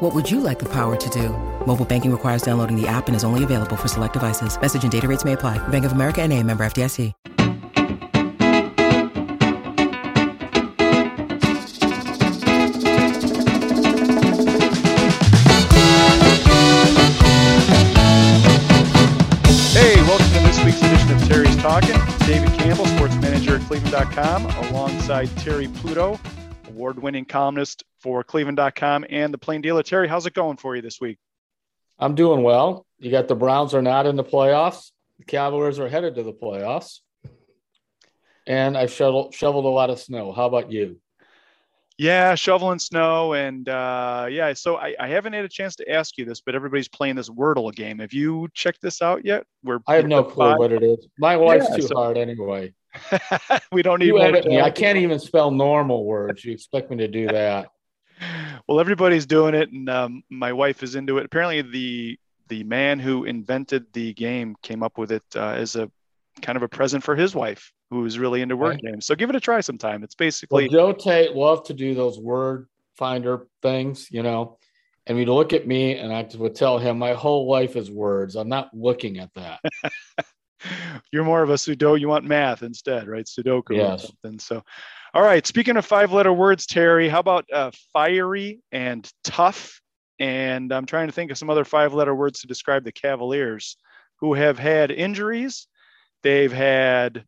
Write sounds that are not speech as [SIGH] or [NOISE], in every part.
What would you like the power to do? Mobile banking requires downloading the app and is only available for select devices. Message and data rates may apply. Bank of America and a member FDIC. Hey, welcome to this week's edition of Terry's Talking. David Campbell, sports manager at Cleveland.com, alongside Terry Pluto, award winning columnist for Cleveland.com and the Plain Dealer. Terry, how's it going for you this week? I'm doing well. You got the Browns are not in the playoffs. The Cavaliers are headed to the playoffs. And I've shoveled, shoveled a lot of snow. How about you? Yeah, shoveling snow. And uh, yeah, so I, I, haven't had a chance to ask you this, but everybody's playing this Wordle game. Have you checked this out yet? We're I have no clue what it is. My wife's yeah, too so, hard anyway. [LAUGHS] we don't need me. I can't even spell normal words. You expect me to do that? [LAUGHS] well, everybody's doing it, and um, my wife is into it. Apparently, the the man who invented the game came up with it uh, as a kind of a present for his wife who's really into word right. games. So give it a try sometime. It's basically well, Joe Tate loved to do those word finder things, you know. And he'd look at me and I would tell him my whole life is words. I'm not looking at that. [LAUGHS] You're more of a Sudoku. You want math instead, right? Sudoku yes. or something. So, all right. Speaking of five letter words, Terry, how about uh, fiery and tough? And I'm trying to think of some other five letter words to describe the Cavaliers who have had injuries. They've had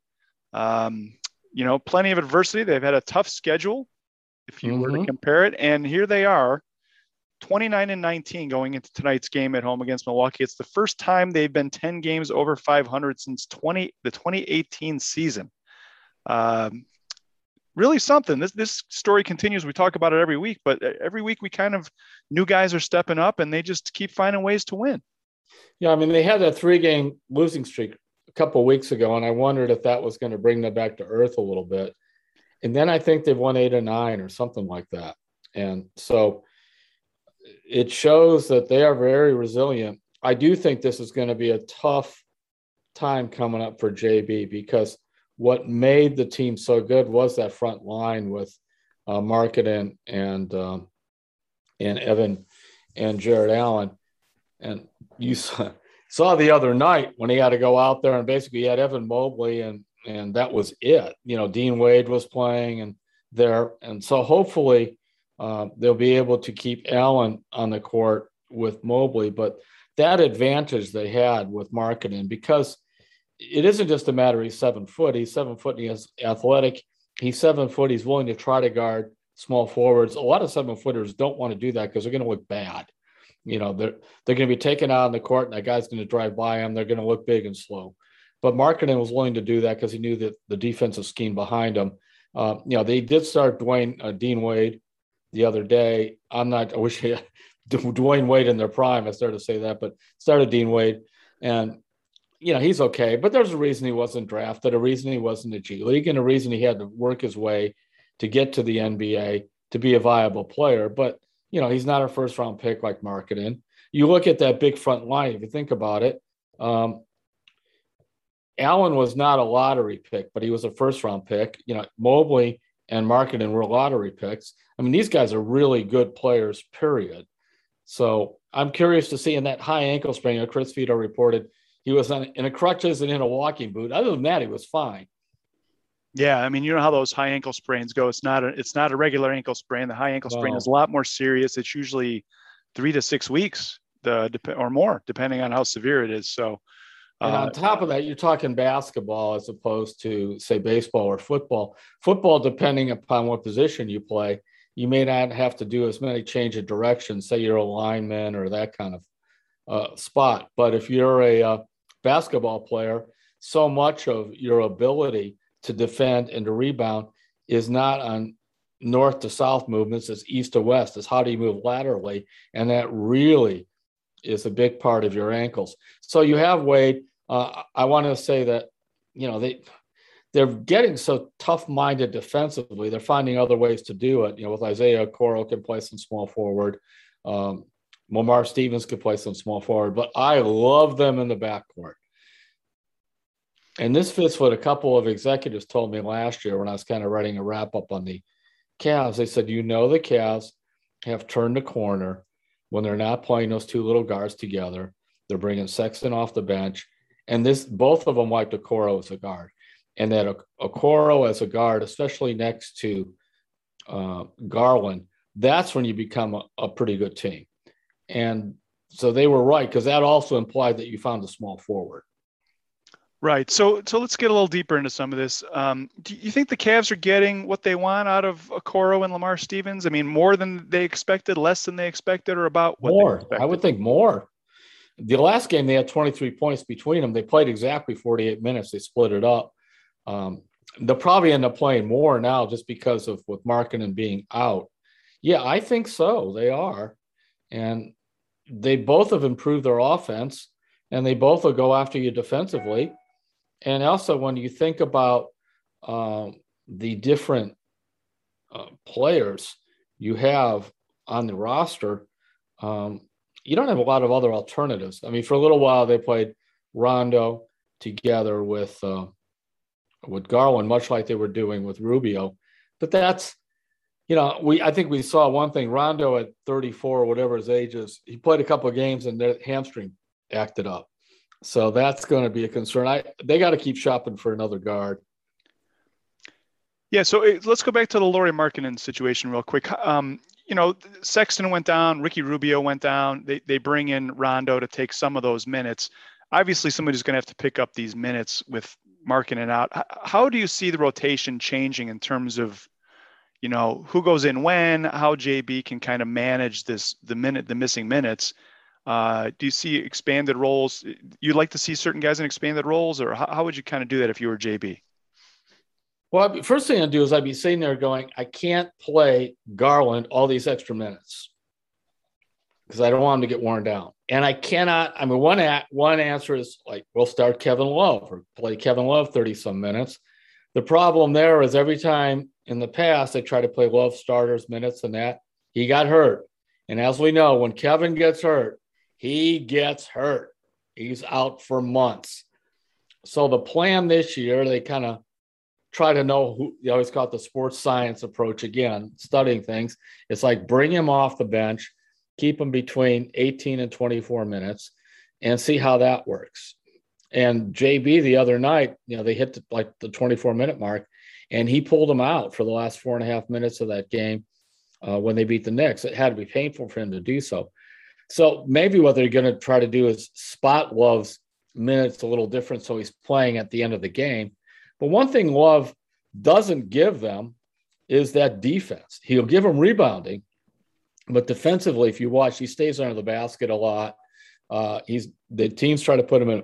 um, you know, plenty of adversity. They've had a tough schedule, if you mm-hmm. were to mm-hmm. compare it. And here they are, 29 and 19 going into tonight's game at home against Milwaukee. It's the first time they've been 10 games over 500 since 20 the 2018 season. Um, really something. This this story continues. We talk about it every week, but every week we kind of new guys are stepping up and they just keep finding ways to win. Yeah, I mean they had a three game losing streak a couple weeks ago, and I wondered if that was going to bring them back to earth a little bit. And then I think they've won eight or nine or something like that. And so it shows that they are very resilient. I do think this is going to be a tough time coming up for JB because what made the team so good was that front line with uh, Markkanen and um, and Evan and Jarrett Allen. And you [LAUGHS] saw saw the other night when he had to go out there and basically he had Evan Mobley and and that was it. You know, Dean Wade was playing and there, and so hopefully uh, they'll be able to keep Allen on the court with Mobley. But that advantage they had with Markkanen because it isn't just a matter he's seven foot. He's seven foot. And he's athletic. He's seven foot. He's willing to try to guard small forwards. A lot of seven footers don't want to do that because they're going to look bad you know they're they're going to be taken out on the court and that guy's going to drive by them they're going to look big and slow but Markkanen was willing to do that because he knew that the defensive scheme behind him uh, you know they did start Dwayne uh, Dean Wade the other day I'm not I wish [LAUGHS] had Dwyane Wade in their prime I started to say that but started Dean Wade and you know he's okay but there's a reason he wasn't drafted a reason he wasn't a G League and a reason he had to work his way to get to the NBA to be a viable player but you know, he's not a first round pick like Markkanen. You look at that big front line, if you think about it, um, Allen was not a lottery pick, but he was a first round pick. You know, Mobley and Markkanen were lottery picks. I mean, these guys are really good players, period. So I'm curious to see in that high ankle sprain, Chris Fedor reported he was on, in a crutches and in a walking boot. Other than that, he was fine. Yeah, I mean, you know how those high ankle sprains go. It's not a it's not a regular ankle sprain. The high ankle sprain is a lot more serious. It's usually three to six weeks, the or more, depending on how severe it is. So, And on uh, top of that, you're talking basketball as opposed to, say, baseball or football. Football, depending upon what position you play, you may not have to do as many change of direction, say you're a lineman or that kind of uh, spot. But if you're a uh, basketball player, so much of your ability to defend and to rebound is not on north to south movements, it's east to west. It's how do you move laterally? And that really is a big part of your ankles. So you have Wade. Uh, I want to say that, you know, they, they're getting so tough-minded defensively. They're finding other ways to do it. You know, with Isaac Okoro can play some small forward. Um, Lamar Stevens could play some small forward, but I love them in the backcourt. And this fits what a couple of executives told me last year when I was kind of writing a wrap up on the Cavs. They said, you know, the Cavs have turned the corner when they're not playing those two little guards together. They're bringing Sexton off the bench. And this, both of them liked Okoro as a guard and that Okoro as a guard, especially next to uh, Garland, that's when you become a, a, pretty good team. And so they were right because that also implied that you found a small forward. Right. So so let's get a little deeper into some of this. Um, do you think the Cavs are getting what they want out of Okoro and Lamar Stevens? I mean, more than they expected, less than they expected, or about what more? I would think more. The last game they had 23 points between them. They played exactly 48 minutes. They split it up. Um, they'll probably end up playing more now just because of with Markkanen being out. Yeah, I think so. They are, and they both have improved their offense, and they both will go after you defensively. And also, when you think about um, the different uh, players you have on the roster, um, you don't have a lot of other alternatives. I mean, for a little while they played Rondo together with uh, with Garland, much like they were doing with Rubio. But that's, you know, we I think we saw one thing. Rondo at 34 or whatever his age is, he played a couple of games and their hamstring acted up. So that's going to be a concern. I they got to keep shopping for another guard. Yeah, so it, let's go back to the Lauri Markkanen situation real quick. Um, you know, Sexton went down, Ricky Rubio went down. They they bring in Rondo to take some of those minutes. Obviously, somebody's going to have to pick up these minutes with Markkanen out. How do you see the rotation changing in terms of, you know, who goes in when, how JB can kind of manage this, the minute, the missing minutes? Uh, do you see expanded roles? You'd like to see certain guys in expanded roles, or how, how would you kind of do that if you were JB? Well, first thing I'd do is I'd be sitting there going, I can't play Garland all these extra minutes because I don't want him to get worn down. And I cannot. I mean, one at, one answer is like we'll start Kevin Love or play Kevin Love thirty some minutes. The problem there is every time in the past they try to play Love starters minutes and that he got hurt. And as we know, when Kevin gets hurt, he gets hurt. He's out for months. So the plan this year, they kind of try to know who you always call it the sports science approach again, studying things. It's like bring him off the bench keep him between 18 and 24 minutes and see how that works. And JB the other night, you know, they hit the, like the 24 minute mark and he pulled him out for the last four and a half minutes of that game uh, when they beat the Knicks. It had to be painful for him to do so. So maybe what they're going to try to do is spot Love's minutes a little different so he's playing at the end of the game. But one thing Love doesn't give them is that defense. He'll give them rebounding, but defensively, if you watch, he stays under the basket a lot. Uh, he's the teams try to put him in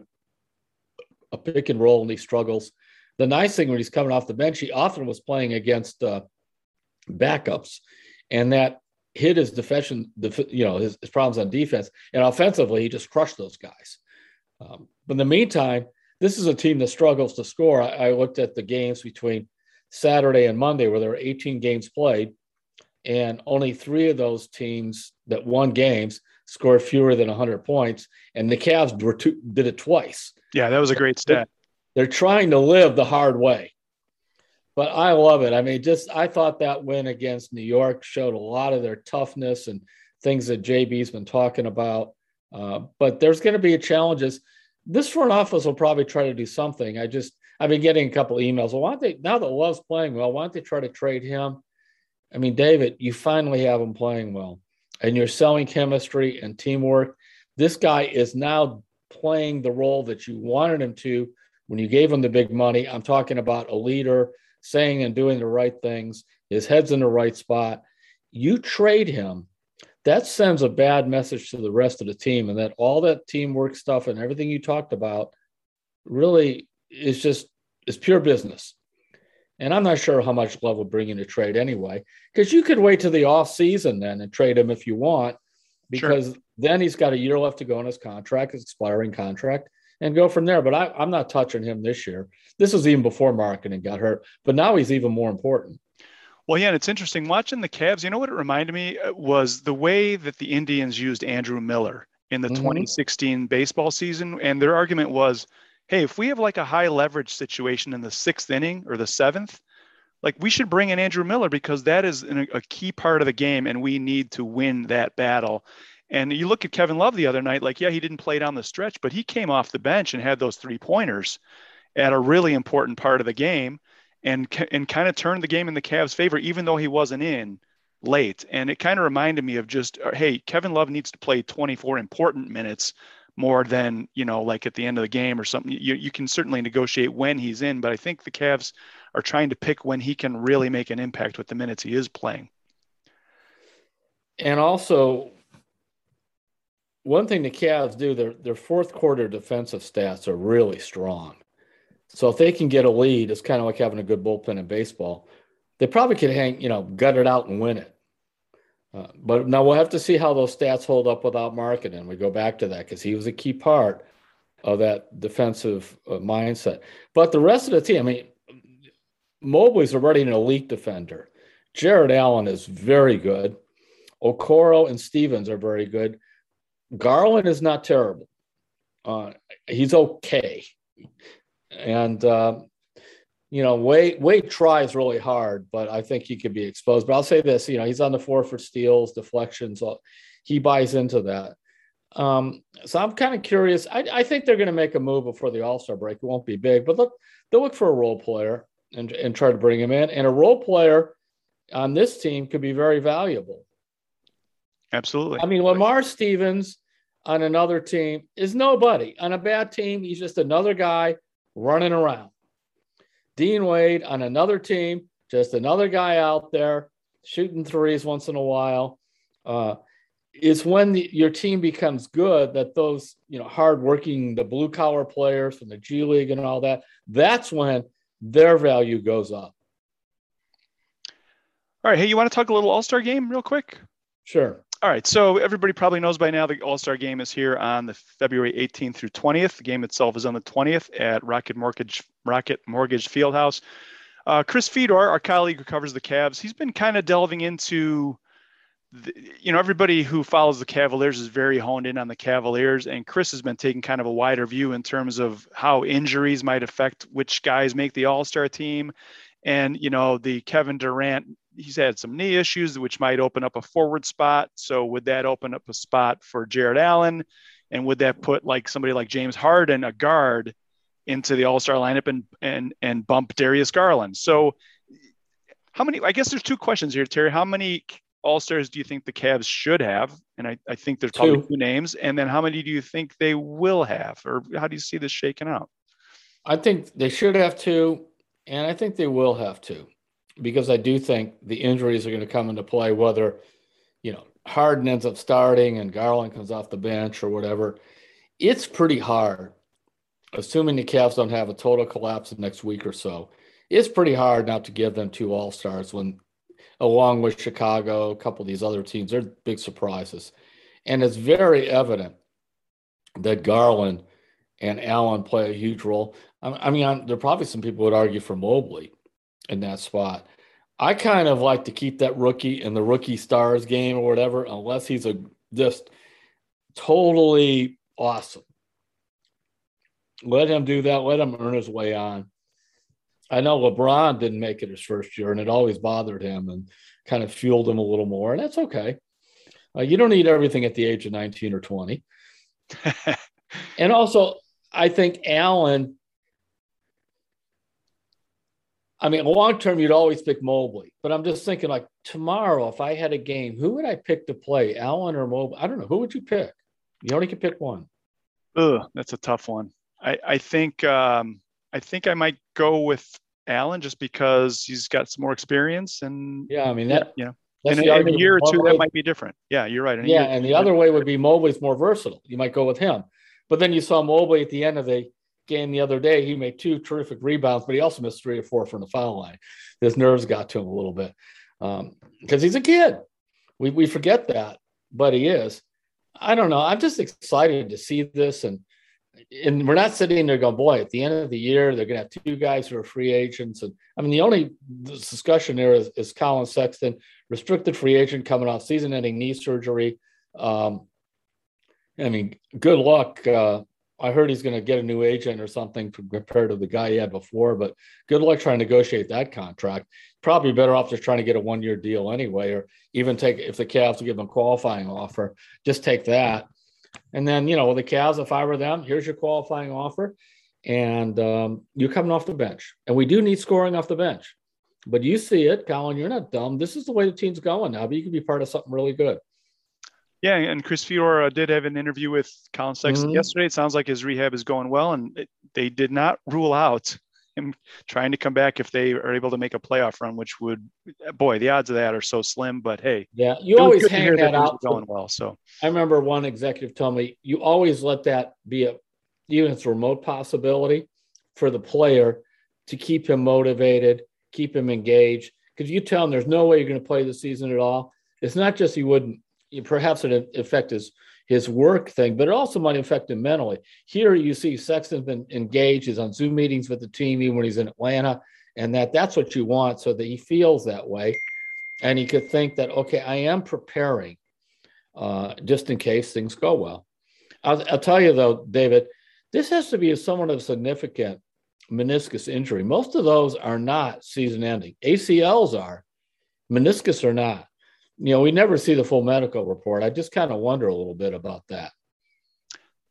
a pick and roll, and he struggles. The nice thing when he's coming off the bench, he often was playing against uh, backups, and that hit his defense, you know, his, his, problems on defense. And offensively, he just crushed those guys. Um, but in the meantime, this is a team that struggles to score. I, I looked at the games between Saturday and Monday, where there were 18 games played and only three of those teams that won games scored fewer than 100 points, and the Cavs were two, did it twice. Yeah, that was a great stat. They're, they're trying to live the hard way, but I love it. I mean, just I thought that win against New York showed a lot of their toughness and things that JB's been talking about. Uh, but there's going to be challenges. This front office will probably try to do something. I just I've been getting a couple emails. Well, why don't they now that Love's playing well? Why don't they try to trade him? I mean, David, you finally have him playing well, and you're selling chemistry and teamwork. This guy is now playing the role that you wanted him to when you gave him the big money. I'm talking about a leader saying and doing the right things, his head's in the right spot. You trade him, that sends a bad message to the rest of the team, and that all that teamwork stuff and everything you talked about really is just is pure business. And I'm not sure how much Love will bring in a trade anyway, because you could wait to the off season then and trade him if you want, because sure. then he's got a year left to go on his contract, his expiring contract, and go from there. But I, am not touching him this year. This was even before Markkanen got hurt, but now he's even more important. Well, yeah, and it's interesting watching the Cavs. You know what it reminded me uh, was the way that the Indians used Andrew Miller in the mm-hmm. 2016 baseball season, and their argument was hey, if we have like a high leverage situation in the sixth inning or the seventh, like we should bring in Andrew Miller because that is a key part of the game and we need to win that battle. And you look at Kevin Love the other night, like, yeah, he didn't play down the stretch, but he came off the bench and had those three pointers at a really important part of the game and, and kind of turned the game in the Cavs' favor, even though he wasn't in late. And it kind of reminded me of just, uh, hey, Kevin Love needs to play 24 important minutes more than you know like at the end of the game or something you, you can certainly negotiate when he's in but i think the Cavs are trying to pick when he can really make an impact with the minutes he is playing and also one thing the Cavs do their their fourth quarter defensive stats are really strong so if they can get a lead it's kind of like having a good bullpen in baseball they probably could hang you know gut it out and win it uh, but now we'll have to see how those stats hold up without Markkanen. We go back to that because he was a key part of that defensive uh, mindset. But the rest of the team, I mean, Mobley's already an elite defender. Jarrett Allen is very good. Okoro and Stevens are very good. Garland is not terrible. Uh, he's okay. And uh, you know, Wade Wade tries really hard, but I think he could be exposed. But I'll say this, you know, he's on the floor for steals, deflections. He buys into that. Um, so I'm kind of curious. I, I think they're going to make a move before the All Star break. It won't be big, but look, they'll look for a role player and, and try to bring him in. And a role player on this team could be very valuable. Absolutely. I mean, Lamar Stevens on another team is nobody. On a bad team, he's just another guy running around. Dean Wade on another team, just another guy out there shooting threes once in a while. Uh, it's when the, your team becomes good that those you know hardworking the blue collar players from the G League and all that. That's when their value goes up. All right, hey, you want to talk a little All Star game real quick? Sure. All right, so everybody probably knows by now the All Star Game is here on the February 18th through 20th. The game itself is on the 20th at Rocket Mortgage Rocket Mortgage Fieldhouse. Uh, Chris Fedor, our colleague who covers the Cavs, he's been kind of delving into, the, you know, everybody who follows the Cavaliers is very honed in on the Cavaliers, and Chris has been taking kind of a wider view in terms of how injuries might affect which guys make the All Star team, and you know the Kevin Durant he's had some knee issues, which might open up a forward spot. So would that open up a spot for Jarrett Allen? And would that put like somebody like James Harden, a guard, into the All Star lineup and and and bump Darius Garland? So how many? I guess there's two questions here, Terry. How many All Stars do you think the Cavs should have? And I, I think there's probably two. two names. And then how many do you think they will have, or how do you see this shaking out? I think they should have two, and I think they will have two because I do think the injuries are going to come into play, whether, you know, Harden ends up starting and Garland comes off the bench or whatever. It's pretty hard, assuming the Cavs don't have a total collapse the next week or so. It's pretty hard not to give them two All Stars when, along with Chicago, a couple of these other teams, they're big surprises. And it's very evident that Garland and Allen play a huge role. I mean, there are probably some people would argue for Mobley in that spot. I kind of like to keep that rookie in the rookie stars game or whatever, unless he's a just totally awesome. Let him do that. Let him earn his way on. I know LeBron didn't make it his first year, and it always bothered him and kind of fueled him a little more, and that's okay. Uh, you don't need everything at the age of 19 or 20. [LAUGHS] and also, I think Allen I mean, long term, you'd always pick Mobley, but I'm just thinking like tomorrow, if I had a game, who would I pick to play, Allen or Mobley? I don't know. Who would you pick? You only can pick one. Ugh, that's a tough one. I, I think um, I think I might go with Allen just because he's got some more experience and yeah, I mean that you know in, in a year or two that might be different. Yeah, you're right. Yeah, and the other way would be Mobley's more versatile. You might go with him, but then you saw Mobley at the end of the game the other day. He made two terrific rebounds, but he also missed three or four from the foul line. His nerves got to him a little bit because um, he's a kid. We we forget that, but he is. I don't know. I'm just excited to see this and and we're not sitting there going, boy, at the end of the year, they're going to have two guys who are free agents. And I mean, the only discussion there is, is Collin Sexton, restricted free agent coming off season ending knee surgery. Um, I mean, good luck. Uh, I heard he's going to get a new agent or something compared to the guy he had before, but good luck trying to negotiate that contract. Probably better off just trying to get a one year deal anyway, or even take, if the Cavs give him a qualifying offer, just take that and then, you know, the Cavs, if I were them, here's your qualifying offer. And um, you're coming off the bench. And we do need scoring off the bench. But you see it, Collin, you're not dumb. This is the way the team's going now, but you can be part of something really good. Yeah, and Chris Fedor did have an interview with Collin Sexton mm-hmm. yesterday. It sounds like his rehab is going well, and it, they did not rule out him trying to come back if they are able to make a playoff run, which would, boy, the odds of that are so slim. But hey, yeah, you always hang that, that out. Going well, so I remember one executive told me you always let that be a even if it's a remote possibility for the player to keep him motivated, keep him engaged. Because you tell him there's no way you're going to play the season at all. It's not just he wouldn't. Perhaps it affect his his work thing, but it also might affect him mentally. Here you see Sexton's been engaged, he's on Zoom meetings with the team even when he's in Atlanta, and that that's what you want so that he feels that way. And he could think that, okay, I am preparing uh, just in case things go well. I'll, I'll tell you though, David, this has to be a somewhat of a significant meniscus injury. Most of those are not season ending. ACLs are, meniscus are not you know, we never see the full medical report. I just kind of wonder a little bit about that.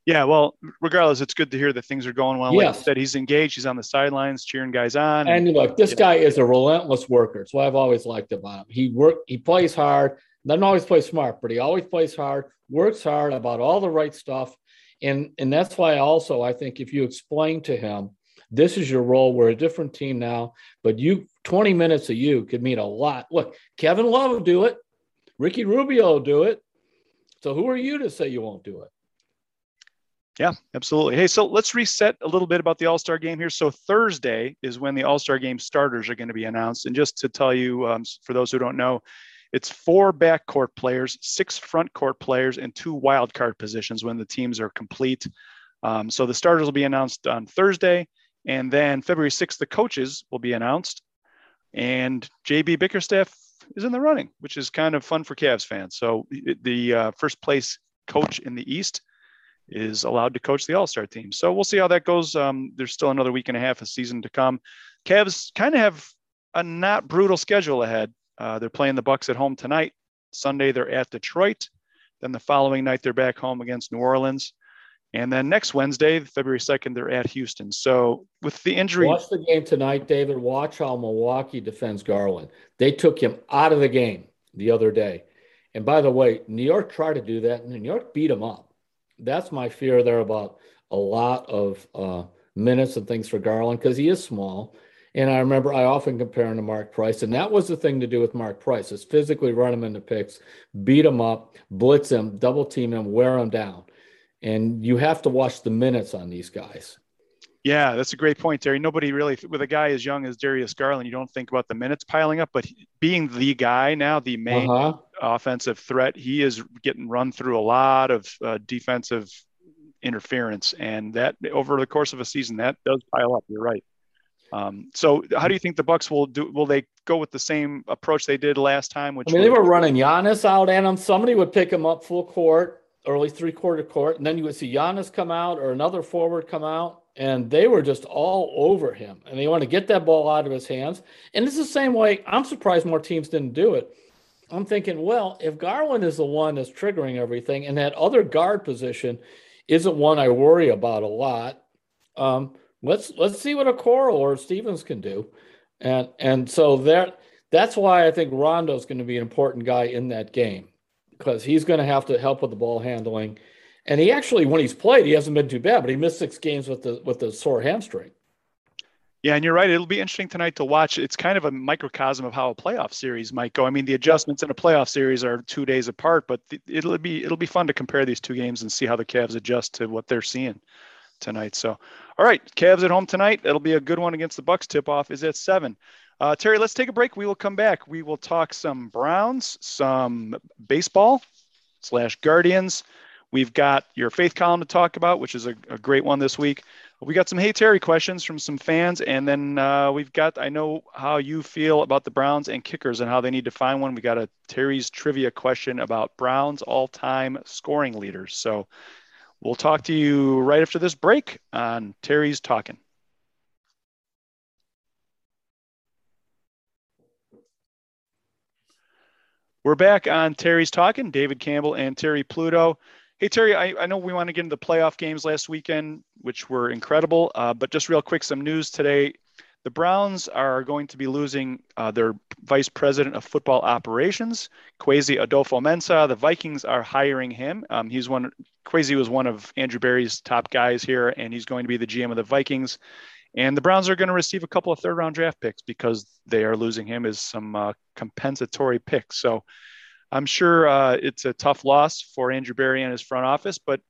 Yeah, well, regardless, it's good to hear that things are going well. Yes. Like said, he's engaged. He's on the sidelines, cheering guys on. And, and look, this guy know. is a relentless worker. It's what I've always liked about him. He work, he plays hard. Doesn't always play smart, but he always plays hard. Works hard about all the right stuff, and and that's why also I think if you explain to him, this is your role. We're a different team now, but you 20 minutes of you could mean a lot. Look, Kevin Love will do it. Ricky Rubio will do it. So who are you to say you won't do it? Yeah, absolutely. Hey, so let's reset a little bit about the All Star game here. So Thursday is when the All Star game starters are going to be announced. And just to tell you, um, for those who don't know, it's four backcourt players, six front court players, and two wild card positions when the teams are complete. Um, so the starters will be announced on Thursday, and then February 6th, the coaches will be announced. And JB Bickerstaff is in the running, which is kind of fun for Cavs fans. So the uh, first place coach in the East is allowed to coach the All Star team. So we'll see how that goes. Um, there's still another week and a half of season to come. Cavs kind of have a not brutal schedule ahead. Uh, they're playing the Bucks at home tonight. Sunday they're at Detroit. Then the following night they're back home against New Orleans. And then next Wednesday, February 2nd, they're at Houston. So with the injury. Watch the game tonight, David. Watch how Milwaukee defends Garland. They took him out of the game the other day. And by the way, New York tried to do that, and New York beat him up. That's my fear there about a lot of uh, minutes and things for Garland because he is small. And I remember I often compare him to Mark Price, and that was the thing to do with Mark Price is physically run him into picks, beat him up, blitz him, double team him, wear him down and you have to watch the minutes on these guys. Yeah, that's a great point, Terry. Nobody really, with a guy as young as Darius Garland, you don't think about the minutes piling up, but being the guy now, the main uh-huh. offensive threat, he is getting run through a lot of uh, defensive interference, and that over the course of a season, that does pile up. You're right. Um, so, how do you think the Bucks will do? Will they go with the same approach they did last time? Which I mean, they were running Giannis out and him. Somebody would pick him up full court early three quarter court, and then you would see Giannis come out or another forward come out, and they were just all over him. And they want to get that ball out of his hands. And it's the same way. I'm surprised more teams didn't do it. I'm thinking, well, if Garland is the one that's triggering everything, and that other guard position isn't one I worry about a lot, um, let's let's see what Okoro or Stevens can do. And and so that that's why I think Rondo's going to be an important guy in that game because he's going to have to help with the ball handling. And he actually, when he's played, he hasn't been too bad, but he missed six games with the with the sore hamstring. Yeah, and you're right. It'll be interesting tonight to watch. It's kind of a microcosm of how a playoff series might go. I mean, the adjustments in a playoff series are two days apart, but it'll be it'll be fun to compare these two games and see how the Cavs adjust to what they're seeing tonight. So, all right, Cavs at home tonight. It'll be a good one against the Bucks. Tip off is at seven. Uh, Terry, let's take a break. We will come back. We will talk some Browns, some baseball slash Guardians. We've got your faith column to talk about, which is a, a great one this week we got some Hey Terry questions from some fans, and then uh, we've got I know how you feel about the Browns and kickers and how they need to find one. We got a Terry's trivia question about Browns all-time scoring leaders. So we'll talk to you right after this break on Terry's talking. We're back on Terry's talking. David Campbell and Terry Pluto. Hey, Terry, I, I know we want to get into the playoff games last weekend, which were incredible. Uh, but just real quick, some news today. The Browns are going to be losing uh, their vice president of football operations, Kwesi Adofo-Mensah. The Vikings are hiring him. Um, he's one. Kwesi was one of Andrew Berry's top guys here, and he's going to be the GM of the Vikings. And the Browns are going to receive a couple of third round draft picks because they are losing him as some uh, compensatory picks. So I'm sure uh, it's a tough loss for Andrew Berry and his front office, but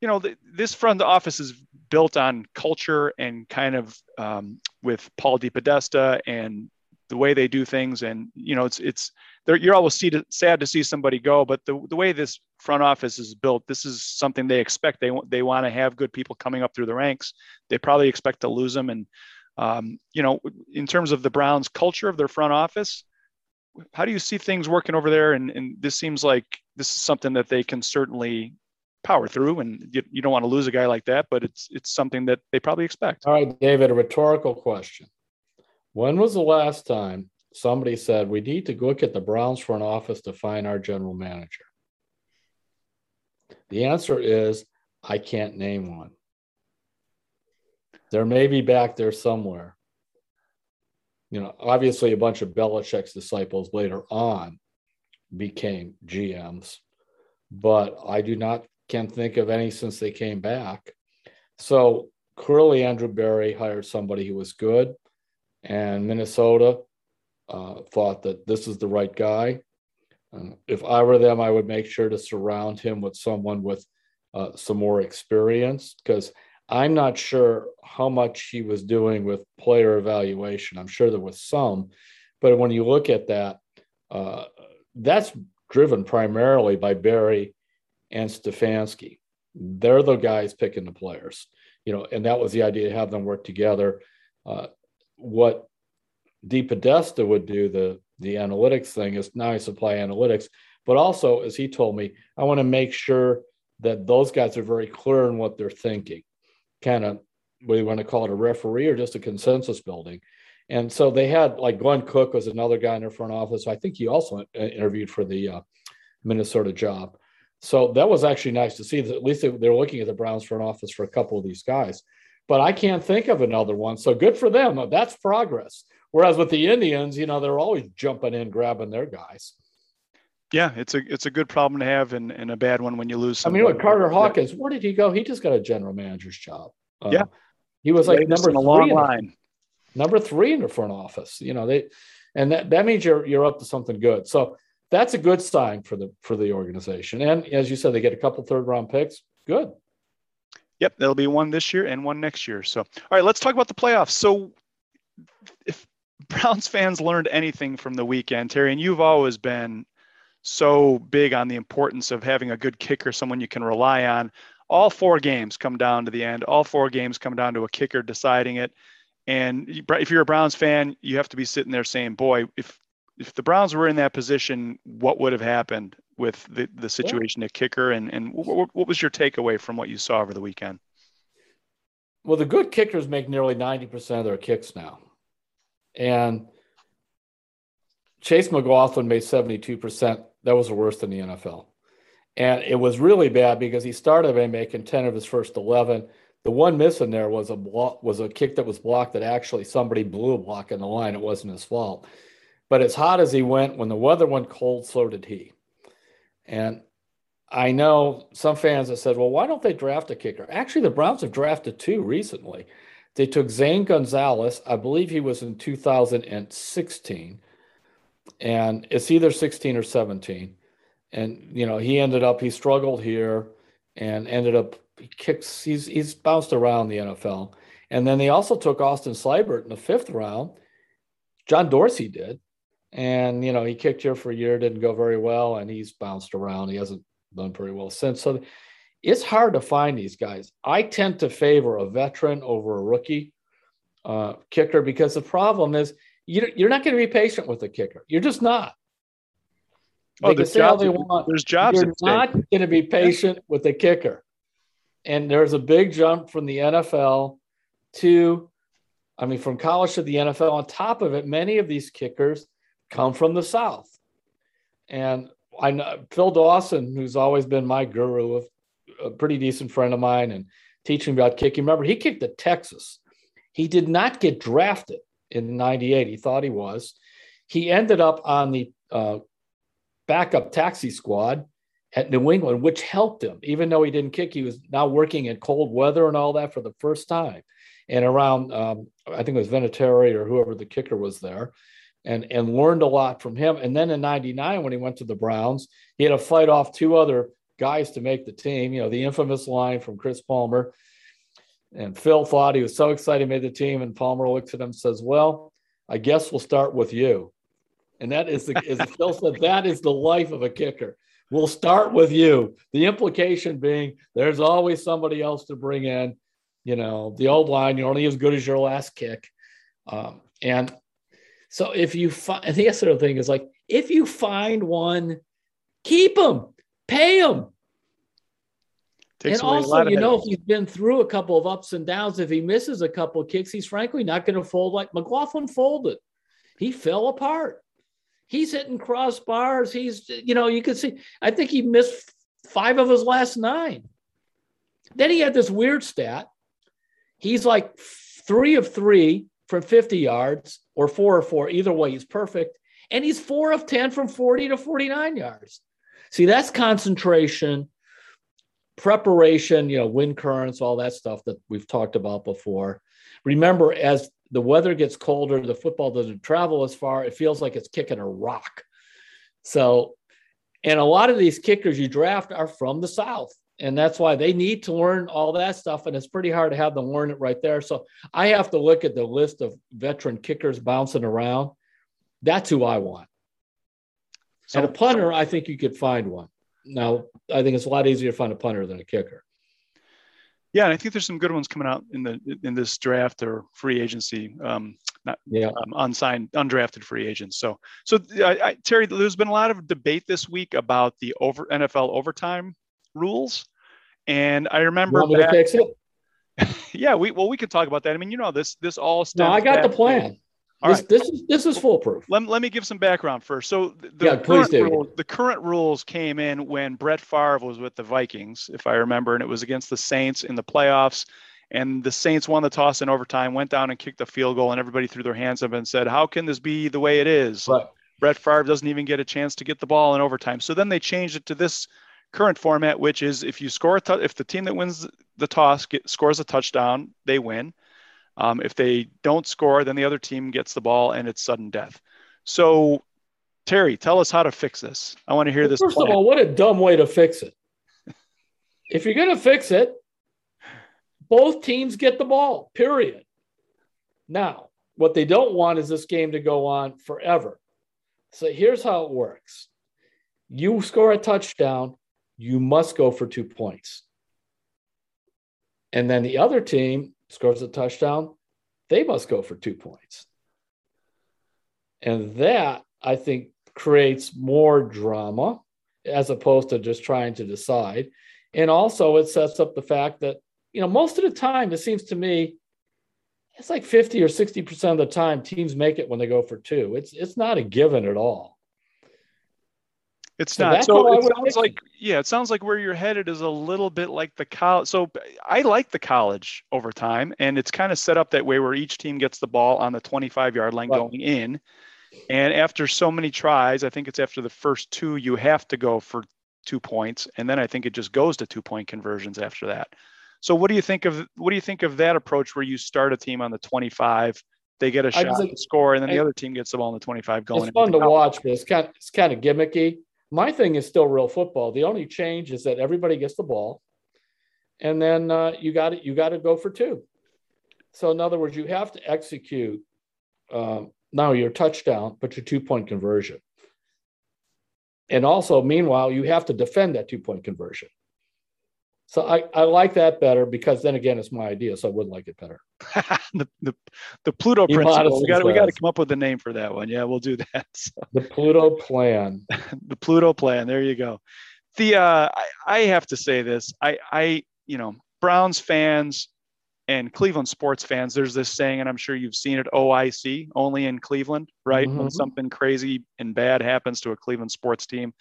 you know the, this front office is built on culture and kind of um, with Paul DePodesta and the way they do things, and you know it's it's you're always see sad to see somebody go, but the the way this front office is built, this is something they expect. They they want to have good people coming up through the ranks. They probably expect to lose them, and um, you know in terms of the Browns' culture of their front office how do you see things working over there? And, and this seems like this is something that they can certainly power through. And you, you don't want to lose a guy like that, but it's it's something that they probably expect. All right, David, a rhetorical question. When was the last time somebody said we need to look at the Browns front office to find our general manager? The answer is I can't name one. There may be back there somewhere you know, obviously a bunch of Belichick's disciples later on became GMs, but I do not can think of any since they came back. So clearly Andrew Berry hired somebody who was good, and Minnesota uh, thought that this is the right guy. Uh, if I were them, I would make sure to surround him with someone with uh, some more experience because I'm not sure how much he was doing with player evaluation. I'm sure there was some, but when you look at that, uh, that's driven primarily by Berry and Stefanski. They're the guys picking the players, you know, and that was the idea to have them work together. Uh, what DePodesta would do, the the analytics thing, is now I supply analytics, but also, as he told me, I want to make sure that those guys are very clear in what they're thinking kind of you want to call it a referee or just a consensus building. And so they had like Glenn Cook was another guy in their front office. I think he also uh, interviewed for the uh, Minnesota job. So that was actually nice to see that at least they, they're looking at the Browns front office for a couple of these guys. But I can't think of another one. So good for them. That's progress. Whereas with the Indians, you know, they're always jumping in, grabbing their guys. Yeah, it's a it's a good problem to have and, and a bad one when you lose. I mean, what Carter Hawkins, where did he go? He just got a general manager's job. Uh, yeah, he was like number in a long line, number three in the front office. You know they, and that that means you're you're up to something good. So that's a good sign for the for the organization. And as you said, they get a couple third round picks. Good. Yep, there'll be one this year and one next year. So, all right, let's talk about the playoffs. So, if Browns fans learned anything from the weekend, Terry, and you've always been so big on the importance of having a good kicker, someone you can rely on. All four games come down to the end. All four games come down to a kicker deciding it. And if you're a Browns fan, you have to be sitting there saying, "Boy, if if the Browns were in that position, what would have happened with the, the situation yeah. at kicker?" And and what, what was your takeaway from what you saw over the weekend? Well, the good kickers make nearly ninety percent of their kicks now, and Chase McLaughlin made seventy two percent that was the worst in the NFL. And it was really bad because he started by making 10 of his first 11. The one missing there was a block, was a kick that was blocked that actually somebody blew a block in the line. It wasn't his fault. But as hot as he went, when the weather went cold, so did he. And I know some fans have said, well, why don't they draft a kicker? Actually, the Browns have drafted two recently. They took Zane Gonzalez. I believe he was in 2016. And it's either 16 or 17. And, you know, he ended up, he struggled here and ended up, he kicks, he's, he's bounced around the NFL. And then they also took Austin Seibert in the fifth round. John Dorsey did. And, you know, he kicked here for a year, didn't go very well, and he's bounced around. He hasn't done very well since. So it's hard to find these guys. I tend to favor a veteran over a rookie uh, kicker because the problem is you're not going to be patient with a kicker. You're just not. Oh, they oh, all they want. There's jobs. You're not going to be patient with a kicker. And there's a big jump from the NFL to, I mean, from college to the NFL. On top of it, many of these kickers come from the South. And I know Phil Dawson, who's always been my guru, a pretty decent friend of mine, and teaching about kicking. Remember, he kicked at Texas. He did not get drafted in '98. He thought he was. He ended up on the uh, backup taxi squad at New England, which helped him. Even though he didn't kick, he was now working in cold weather and all that for the first time. And around, um, I think it was Vinatieri or whoever the kicker was there and and learned a lot from him. And then in '99, when he went to the Browns, he had to fight off two other guys to make the team. You know, the infamous line from Chris Palmer. And Phil thought he was so excited he made the team, and Palmer looks at him and says, "Well, I guess we'll start with you." And that is, the, as [LAUGHS] Phil said, that is the life of a kicker. We'll start with you. The implication being there's always somebody else to bring in. You know, the old line, you're only as good as your last kick. Um, and so if you find the other thing is like if you find one, keep them, pay him. Takes and also, you know, if he's been through a couple of ups and downs, if he misses a couple of kicks, he's frankly not going to fold like McLaughlin folded. He fell apart. He's hitting crossbars. He's, you know, you can see, I think he missed five of his last nine. Then he had this weird stat. He's like three of three from 50 yards or four or four. Either way, he's perfect. And he's four of 10 from 40 to 49 yards. See, that's concentration, preparation, you know, wind currents, all that stuff that we've talked about before. Remember, as the weather gets colder, the football doesn't travel as far. It feels like it's kicking a rock. So, and a lot of these kickers you draft are from the South and that's why they need to learn all that stuff and it's pretty hard to have them learn it right there so i have to look at the list of veteran kickers bouncing around that's who i want so, and a punter i think you could find one now i think it's a lot easier to find a punter than a kicker yeah and i think there's some good ones coming out in the in this draft or free agency um not yeah. um, unsigned undrafted free agents so so I, I, terry there's been a lot of debate this week about the over nfl overtime rules and I remember back, [LAUGHS] yeah, we well we could talk about that. I mean, you know, this this all No, I got the plan. All this, right. this is this is foolproof. Let, let me give some background first. So the, yeah, current rules, the current rules came in when Brett Favre was with the Vikings, if I remember, and it was against the Saints in the playoffs. And the Saints won the toss in overtime, went down and kicked the field goal, and everybody threw their hands up and said, "How can this be the way it is?" Right. Brett Favre doesn't even get a chance to get the ball in overtime. So then they changed it to this current format, which is if you score a t- if the team that wins the toss get, scores a touchdown, they win. Um, if they don't score, then the other team gets the ball and it's sudden death. So, Terry, tell us how to fix this. I want to hear this. First plan. of all, what a dumb way to fix it. if you're going to fix it, both teams get the ball, period. Now, what they don't want is this game to go on forever. So here's how it works you score a touchdown, you must go for two points. And then the other team scores a touchdown, they must go for two points. And that, I think, creates more drama as opposed to just trying to decide. And also, it sets up the fact that, you know, most of the time, it seems to me, it's like 50 or 60% of the time teams make it when they go for two. It's, it's not a given at all. It's so not. So it sounds like yeah, it sounds like where you're headed is a little bit like the college. So I like the college over time, and it's kind of set up that way where each team gets the ball on the 25 yard line right. going in, and after so many tries, I think it's after the first two, you have to go for two points, and then I think it just goes to two point conversions after that. So what do you think of what do you think of that approach where you start a team on the 25, they get a shot to score, and then I, the other team gets the ball on the 25 going. It's fun to watch, but it's kind of, it's kind of gimmicky. My thing is still real football. The only change is that everybody gets the ball, and then uh, you got it. You got to go for two. So in other words, you have to execute um, now your touchdown, but your two point conversion. And also, meanwhile, you have to defend that two point conversion. So I, I like that better because then again, it's my idea, so I would like it better. [LAUGHS] the, the, the Pluto he principle. We got we got to come up with a name for that one. Yeah, we'll do that. [LAUGHS] So. The Pluto plan. [LAUGHS] the Pluto plan. There you go. The uh, I, I have to say this. I I you know Browns fans and Cleveland sports fans, there's this saying, and I'm sure you've seen it OIC, only in Cleveland, right? Mm-hmm. When something crazy and bad happens to a Cleveland sports team.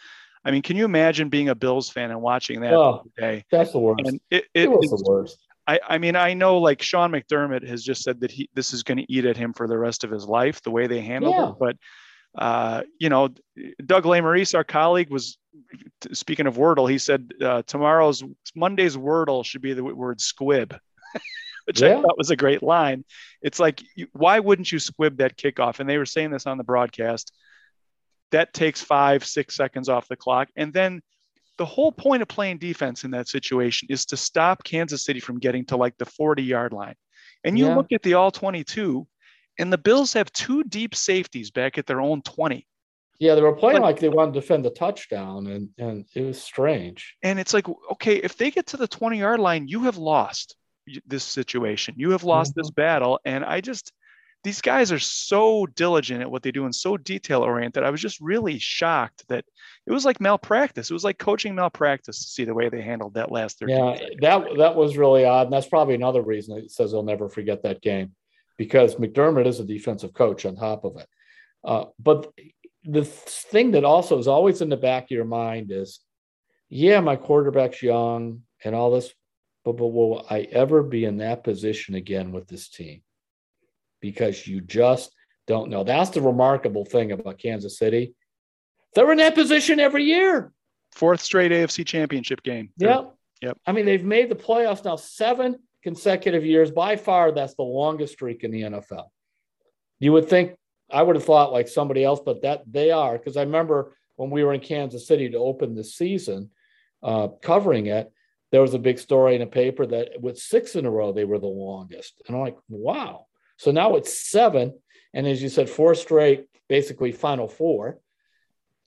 I mean, can you imagine being a Bills fan and watching that oh, day? That's the worst. And it, it, it was the worst. I, I mean, I know like Sean McDermott has just said that he this is going to eat at him for the rest of his life, the way they handled yeah. it. But uh, you know, Doug Lesmerises, our colleague, was speaking of Wordle. He said uh, tomorrow's Monday's Wordle should be the word squib. [LAUGHS] which yeah. I thought was a great line. It's like, why wouldn't you squib that kickoff? And they were saying this on the broadcast. That takes five, six seconds off the clock. And then the whole point of playing defense in that situation is to stop Kansas City from getting to like the 40 yard line. And you yeah. look at the all 22, and the Bills have two deep safeties back at their own 20. Yeah, they were playing like they wanted to defend the touchdown, and, and it was strange. And it's like, okay, if they get to the 20 yard line, you have lost this situation. You have lost mm-hmm. this battle. And I just, these guys are so diligent at what they do and so detail oriented. I was just really shocked that it was like malpractice. It was like coaching malpractice to see the way they handled that last 13 Yeah, that that was really odd. And that's probably another reason it says they'll never forget that game because McDermott is a defensive coach on top of it. Uh, but the thing that also is always in the back of your mind is, yeah, my quarterback's young and all this, but, but will I ever be in that position again with this team? Because you just don't know. That's the remarkable thing about Kansas City. They're in that position every year. Fourth straight AFC championship game. Yep. Yep. I mean, they've made the playoffs now seven consecutive years. By far, that's the longest streak in the NFL. You would think I would have thought like somebody else, but that they are because I remember when we were in Kansas City to open the season, uh, covering it, there was a big story in a paper that with six in a row, they were the longest. And I'm like, wow. So now it's seven. And as you said, four straight, basically final four.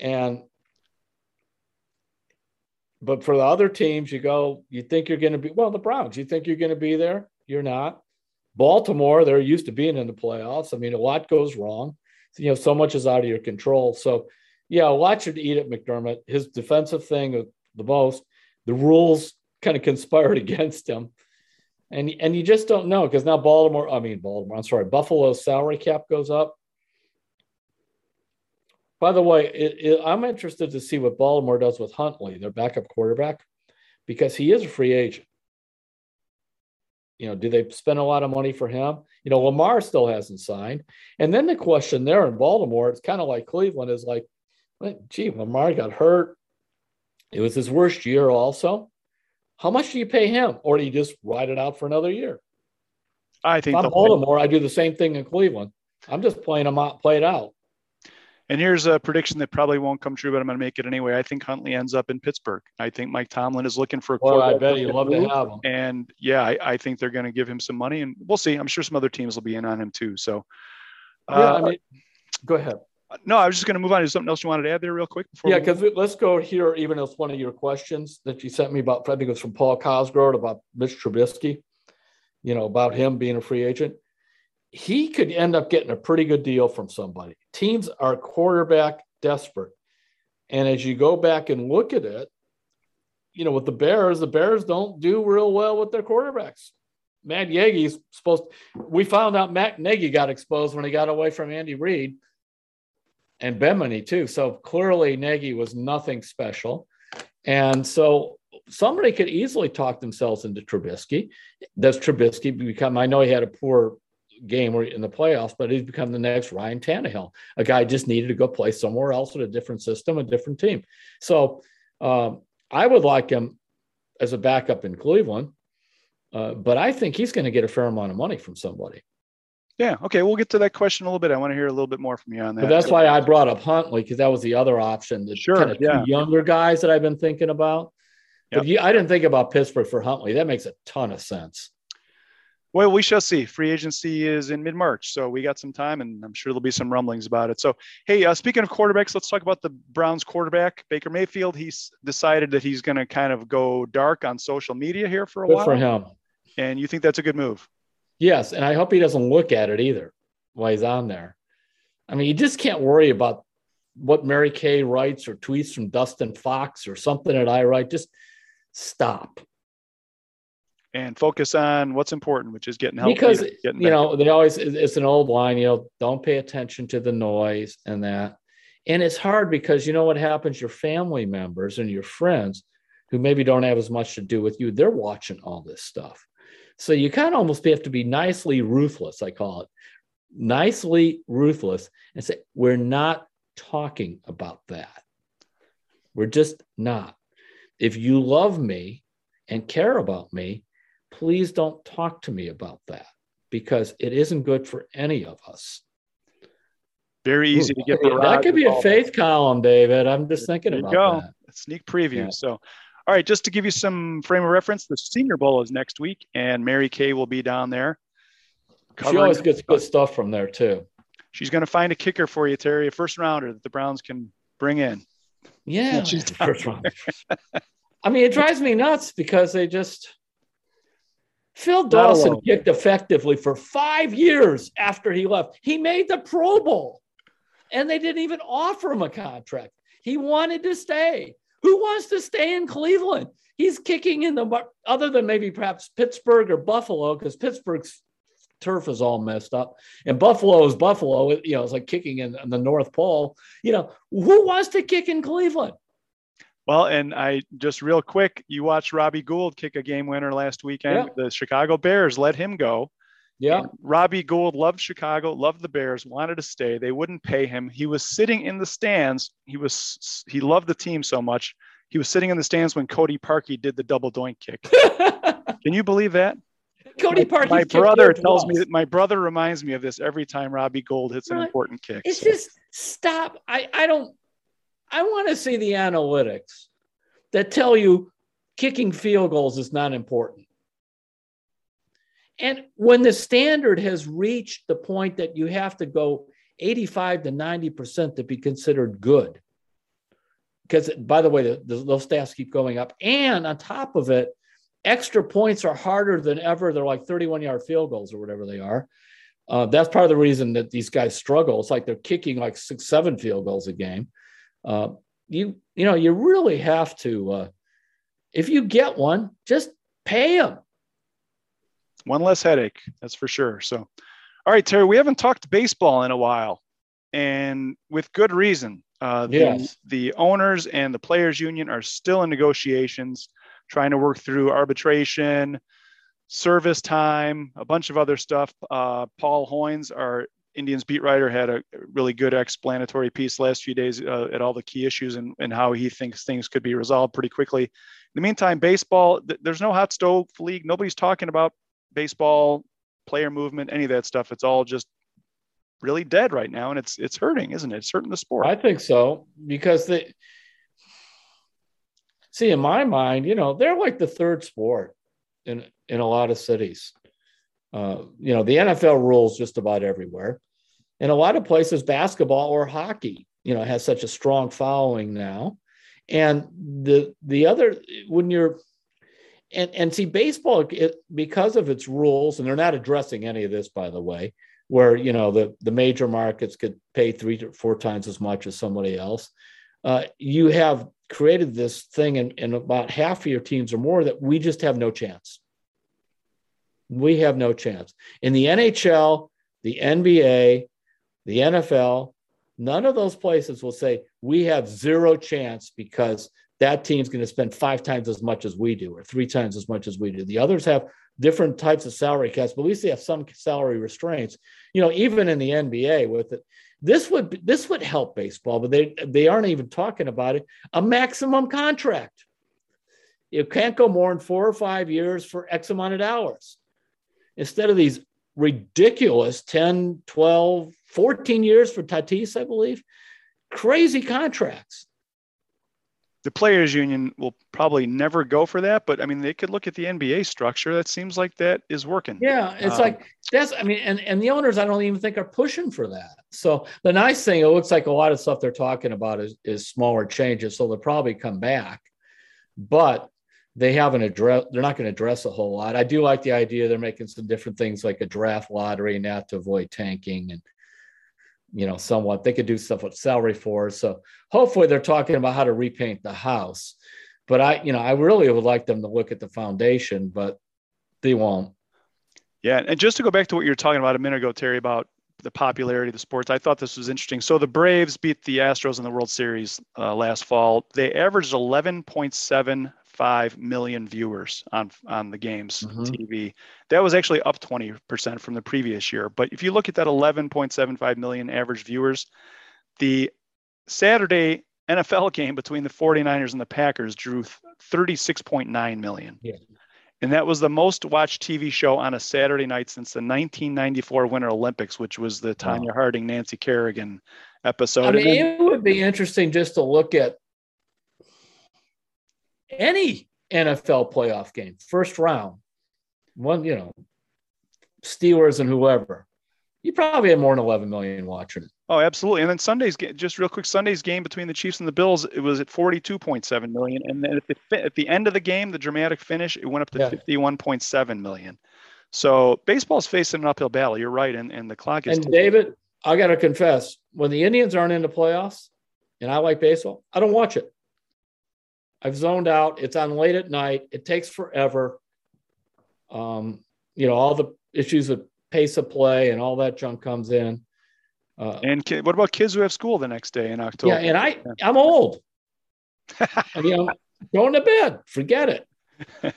And but for the other teams, you go, you think you're going to be, well, the Browns, you think you're going to be there? You're not. Baltimore, they're used to being in the playoffs. I mean, a lot goes wrong. You know, so much is out of your control. So, yeah, a lot should eat at McDermott. His defensive thing, the most, the rules kind of conspired [LAUGHS] against him. And, and you just don't know because now Baltimore, I mean, Baltimore, I'm sorry, Buffalo's salary cap goes up. By the way, it, it, I'm interested to see what Baltimore does with Huntley, their backup quarterback, because he is a free agent. You know, do they spend a lot of money for him? You know, Lamar still hasn't signed. And then the question there in Baltimore, it's kind of like Cleveland is like, gee, Lamar got hurt. It was his worst year also. How much do you pay him, or do you just ride it out for another year? I think if I'm Baltimore. I do the same thing in Cleveland. I'm just playing them out, play it out. And here's a prediction that probably won't come true, but I'm going to make it anyway. I think Huntley ends up in Pittsburgh. I think Mike Tomlin is looking for a well, I bet he'd love to have him. And yeah, I, I, think they're going to give him some money, and we'll see. I'm sure some other teams will be in on him too. So, uh, yeah, I mean, go ahead no, I was just going to move on to something else you wanted to add there, real quick. yeah, because let's go here. Even as one of your questions that you sent me about, I think it was from Paul Cosgrove about Mitch Trubisky. You know about him being a free agent. He could end up getting a pretty good deal from somebody. Teams are quarterback desperate, and as you go back and look at it, you know with the Bears, the Bears don't do real well with their quarterbacks. Matt Nagy's supposed. To, we found out Matt Nagy got exposed when he got away from Andy Reid and Bieniemy too. So clearly Nagy was nothing special. And so somebody could easily talk themselves into Trubisky. Does Trubisky become, I know he had a poor game in the playoffs, but he's become the next Ryan Tannehill, a guy just needed to go play somewhere else with a different system, a different team. So Um, I would like him as a backup in Cleveland, uh, but I think he's going to get a fair amount of money from somebody. Yeah. Okay. We'll get to that question a little bit. I want to hear a little bit more from you on that. But that's why I brought up Huntley because that was the other option. The sure. Kind of yeah. younger guys that I've been thinking about. Yep. But you, I didn't think about Pittsburgh for Huntley. That makes a ton of sense. Well, we shall see. Free agency is in mid March, so we got some time, and I'm sure there'll be some rumblings about it. So, hey, uh, speaking of quarterbacks, let's talk about the Browns quarterback, Baker Mayfield. He's decided that he's going to kind of go dark on social media here for a good while. for him. And you think that's a good move? Yes, and I hope he doesn't look at it either while he's on there. I mean, you just can't worry about what Mary Kay writes or tweets from Dustin Fox or something that I write. Just stop and focus on what's important, which is getting healthy. Because getting you know they always it's an old line. You know, don't pay attention to the noise and that. And it's hard because you know what happens. Your family members and your friends, who maybe don't have as much to do with you, they're watching all this stuff. So you kind of almost have to be nicely ruthless. I call it nicely ruthless and say we're not talking about that. We're just not. If you love me and care about me, please don't talk to me about that because it isn't good for any of us. Very easy Ooh, to get the that could be a faith that. column, David. I'm just thinking about go. that. Sneak preview. Yeah. So, all right, just to give you some frame of reference, the Senior Bowl is next week, and Mary Kay will be down there. She always gets good stuff from there too. She's going to find a kicker for you, Terry, a first rounder that the Browns can bring in. Yeah, [LAUGHS] she's first rounder. [LAUGHS] I mean, it drives me nuts because they just Phil Dawson kicked effectively for five years after he left. He made the Pro Bowl and they didn't even offer him a contract. He wanted to stay. Who wants to stay in Cleveland? He's kicking in the other than maybe perhaps Pittsburgh or Buffalo because Pittsburgh's turf is all messed up and Buffalo is Buffalo. You know, it's like kicking in, in the North Pole. You know, who wants to kick in Cleveland? Well, and I just real quick, you watched Robbie Gould kick a game winner last weekend. Yeah. The Chicago Bears let him go. Yeah. And Robbie Gould loved Chicago, loved the Bears, wanted to stay. They wouldn't pay him. He was sitting in the stands. He was he loved the team so much. He was sitting in the stands when Cody Parkey did the double doink kick. [LAUGHS] Can you believe that? Cody Parkey. My, my brother tells me that my brother reminds me of this every time Robbie Gould hits an important kick. It's so. just stop. I I don't I want to see the analytics that tell you kicking field goals is not important. And when the standard has reached the point that you have to go 85 to 90% to be considered good, because by the way, the, the, those stats keep going up. And on top of it, extra points are harder than ever. They're like 31 yard field goals or whatever they are. Uh, that's part of the reason that these guys struggle. It's like they're kicking like six, seven field goals a game uh, you you know you really have to uh, if you get one, just pay them. One less headache, that's for sure. So, all right, Terry, we haven't talked baseball in a while, and with good reason. Uh, the, yes. the owners and the players union are still in negotiations, trying to work through arbitration, service time, a bunch of other stuff. Uh, Paul Hoynes, our Indians beat writer had a really good explanatory piece last few days uh, at all the key issues and, and how he thinks things could be resolved pretty quickly. In the meantime, baseball, th- there's no hot stove league. Nobody's talking about baseball, player movement, any of that stuff. It's all just really dead right now. And it's, it's hurting, isn't it? It's hurting the sport. I think so because they, see, in my mind, you know, they're like the third sport in, in a lot of cities. Uh, you know, the NFL rules just about everywhere. In a lot of places, basketball or hockey, you know, has such a strong following now. And the the other when you're and and see baseball it, because of its rules, and they're not addressing any of this, by the way, where you know the the major markets could pay three to four times as much as somebody else. Uh, you have created this thing in, in about half of your teams or more that we just have no chance we have no chance. In the NHL, the NBA, the NFL, none of those places will say we have zero chance because that team's going to spend five times as much as we do or three times as much as we do. The others have different types of salary caps, but least they have some salary restraints. You know, even in the NBA with it, This would this would help baseball, but they they aren't even talking about it. A maximum contract. You can't go more than four or five years for X amount of hours. Instead of these ridiculous 10, 12, 14 years for Tatis, I believe. Crazy contracts the players union will probably never go for that but i mean they could look at the nba structure. That seems like that is working. Yeah it's um, like that's i mean and, and the owners i don't even think are pushing for that. So the nice thing it looks like a lot of stuff they're talking about is, is smaller changes so they'll probably come back but they haven't addressed they're not going to address a whole lot. I do like the idea they're making some different things like a draft lottery now to avoid tanking and you know, somewhat. They could do stuff with salary for. So hopefully they're talking about how to repaint the house. But I, you know, I really would like them to look at the foundation, but they won't. Yeah, and just to go back to what you were talking about a minute ago, Terry, about the popularity of the sports, I thought this was interesting. So the Braves beat the Astros in the World Series uh, last fall. They averaged 11.7 five million viewers on on the games mm-hmm. TV. That was actually up 20% from the previous year. But if you look at that 11.75 million average viewers, the Saturday NFL game between the 49ers and the Packers drew 36.9 million. Yeah. And that was the most watched TV show on a Saturday night since the 1994 Winter Olympics, which was the Tonya wow. Harding, Nancy Kerrigan episode. I mean, then, it would be interesting just to look at any NFL playoff game, first round, one, you know, Steelers and whoever, you probably had more than 11 million watching it. Oh, absolutely. And then Sunday's game, just real quick, Sunday's game between the Chiefs and the Bills, it was at 42.7 million. And then at the, at the end of the game, the dramatic finish, it went up to yeah. 51.7 million. So baseball's facing an uphill battle. You're right. And, and the clock is. And David, I got to confess, when the Indians aren't in the playoffs and I like baseball, I don't watch it. I've zoned out. It's on late at night. It takes forever. Um, you know, all the issues of pace of play and all that junk comes in. Uh, and what about kids who have school the next day in October? Yeah, and I, yeah. I'm old. [LAUGHS] Mean, I'm going to bed. Forget it. [LAUGHS]